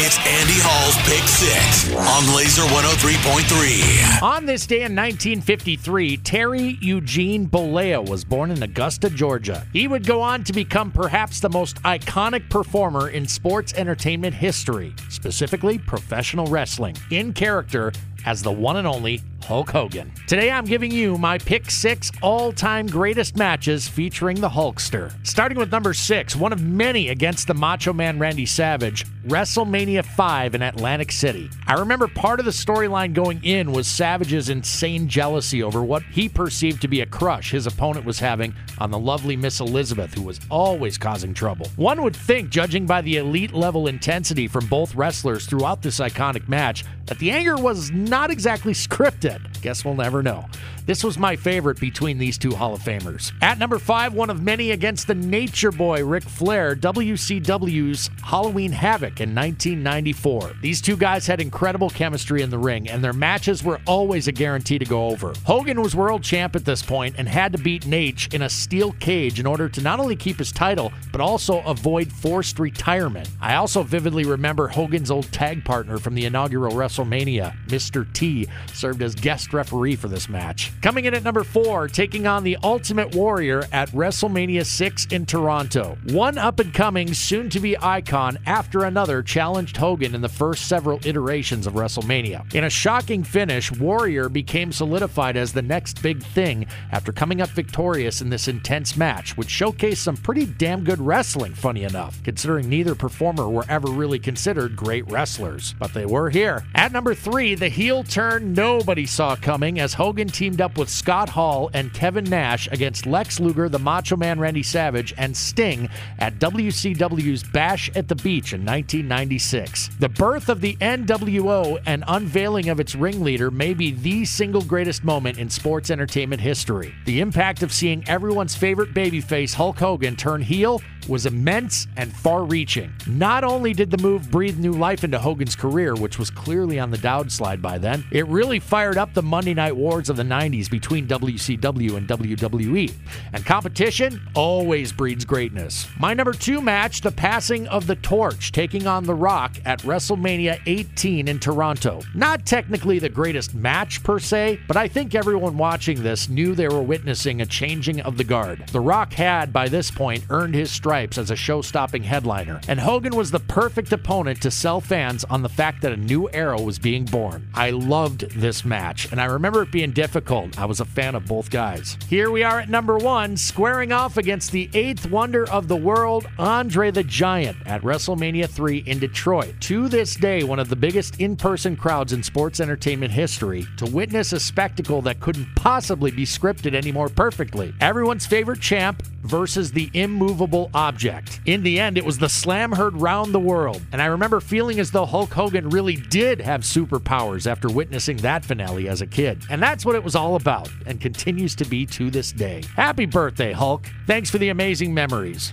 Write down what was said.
It's Andy Hall's Pick Six on Laser 103.3. On this day in 1953, Terry Eugene Bollea was born in Augusta, Georgia. He would go on to become perhaps the most iconic performer in sports entertainment history, specifically professional wrestling, in character as the one and only Hulk Hogan. Today I'm giving you my pick six all time greatest matches featuring the Hulkster. Starting with number six, one of many against the Macho Man Randy Savage, WrestleMania 5 in Atlantic City. I remember part of the storyline going in was Savage's insane jealousy over what he perceived to be a crush his opponent was having on the lovely Miss Elizabeth, who was always causing trouble. One would think, judging by the elite level intensity from both wrestlers throughout this iconic match, that the anger was not exactly scripted head. Guess we'll never know. This was my favorite between these two Hall of Famers. At number five, one of many against the Nature Boy Ric Flair, WCW's Halloween Havoc in 1994. These two guys had incredible chemistry in the ring, and their matches were always a guarantee to go over. Hogan was world champ at this point and had to beat Nate in a steel cage in order to not only keep his title, but also avoid forced retirement. I also vividly remember Hogan's old tag partner from the inaugural WrestleMania, Mr. T, served as guest referee for this match. Coming in at number four, taking on the Ultimate Warrior at WrestleMania 6 in Toronto. One up and coming, soon to be icon after another challenged Hogan in the first several iterations of WrestleMania. In a shocking finish, Warrior became solidified as the next big thing after coming up victorious in this intense match, which showcased some pretty damn good wrestling, funny enough, considering neither performer were ever really considered great wrestlers. But they were here. At number three, the heel turn nobody saw coming as Hogan teamed up with Scott Hall and Kevin Nash against Lex Luger, the Macho Man Randy Savage, and Sting at WCW's Bash at the Beach in 1996. The birth of the NWO and unveiling of its ringleader may be the single greatest moment in sports entertainment history. The impact of seeing everyone's favorite babyface Hulk Hogan turn heel was immense and far reaching. Not only did the move breathe new life into Hogan's career, which was clearly on the downslide by then, it really fired up the Monday Night Wars of the 90s between WCW and WWE. And competition always breeds greatness. My number two match, the passing of the torch, taking on The Rock at WrestleMania 18 in Toronto. Not technically the greatest match per se, but I think everyone watching this knew they were witnessing a changing of the guard. The Rock had, by this point, earned his stripes as a show stopping headliner, and Hogan was the perfect opponent to sell fans on the fact that a new era was being born. I loved this match, and I remember it being difficult. I was a fan of both guys. Here we are at number one, squaring off against the eighth wonder of the world, Andre the Giant, at WrestleMania 3 in Detroit. To this day, one of the biggest in person crowds in sports entertainment history, to witness a spectacle that couldn't possibly be scripted any more perfectly. Everyone's favorite champ versus the immovable object. In the end, it was the slam heard round the world, and I remember feeling as though Hulk Hogan really did have superpowers after witnessing that finale as a kid. And that's what it was all about, and continues to be to this day. Happy birthday, Hulk. Thanks for the amazing memories.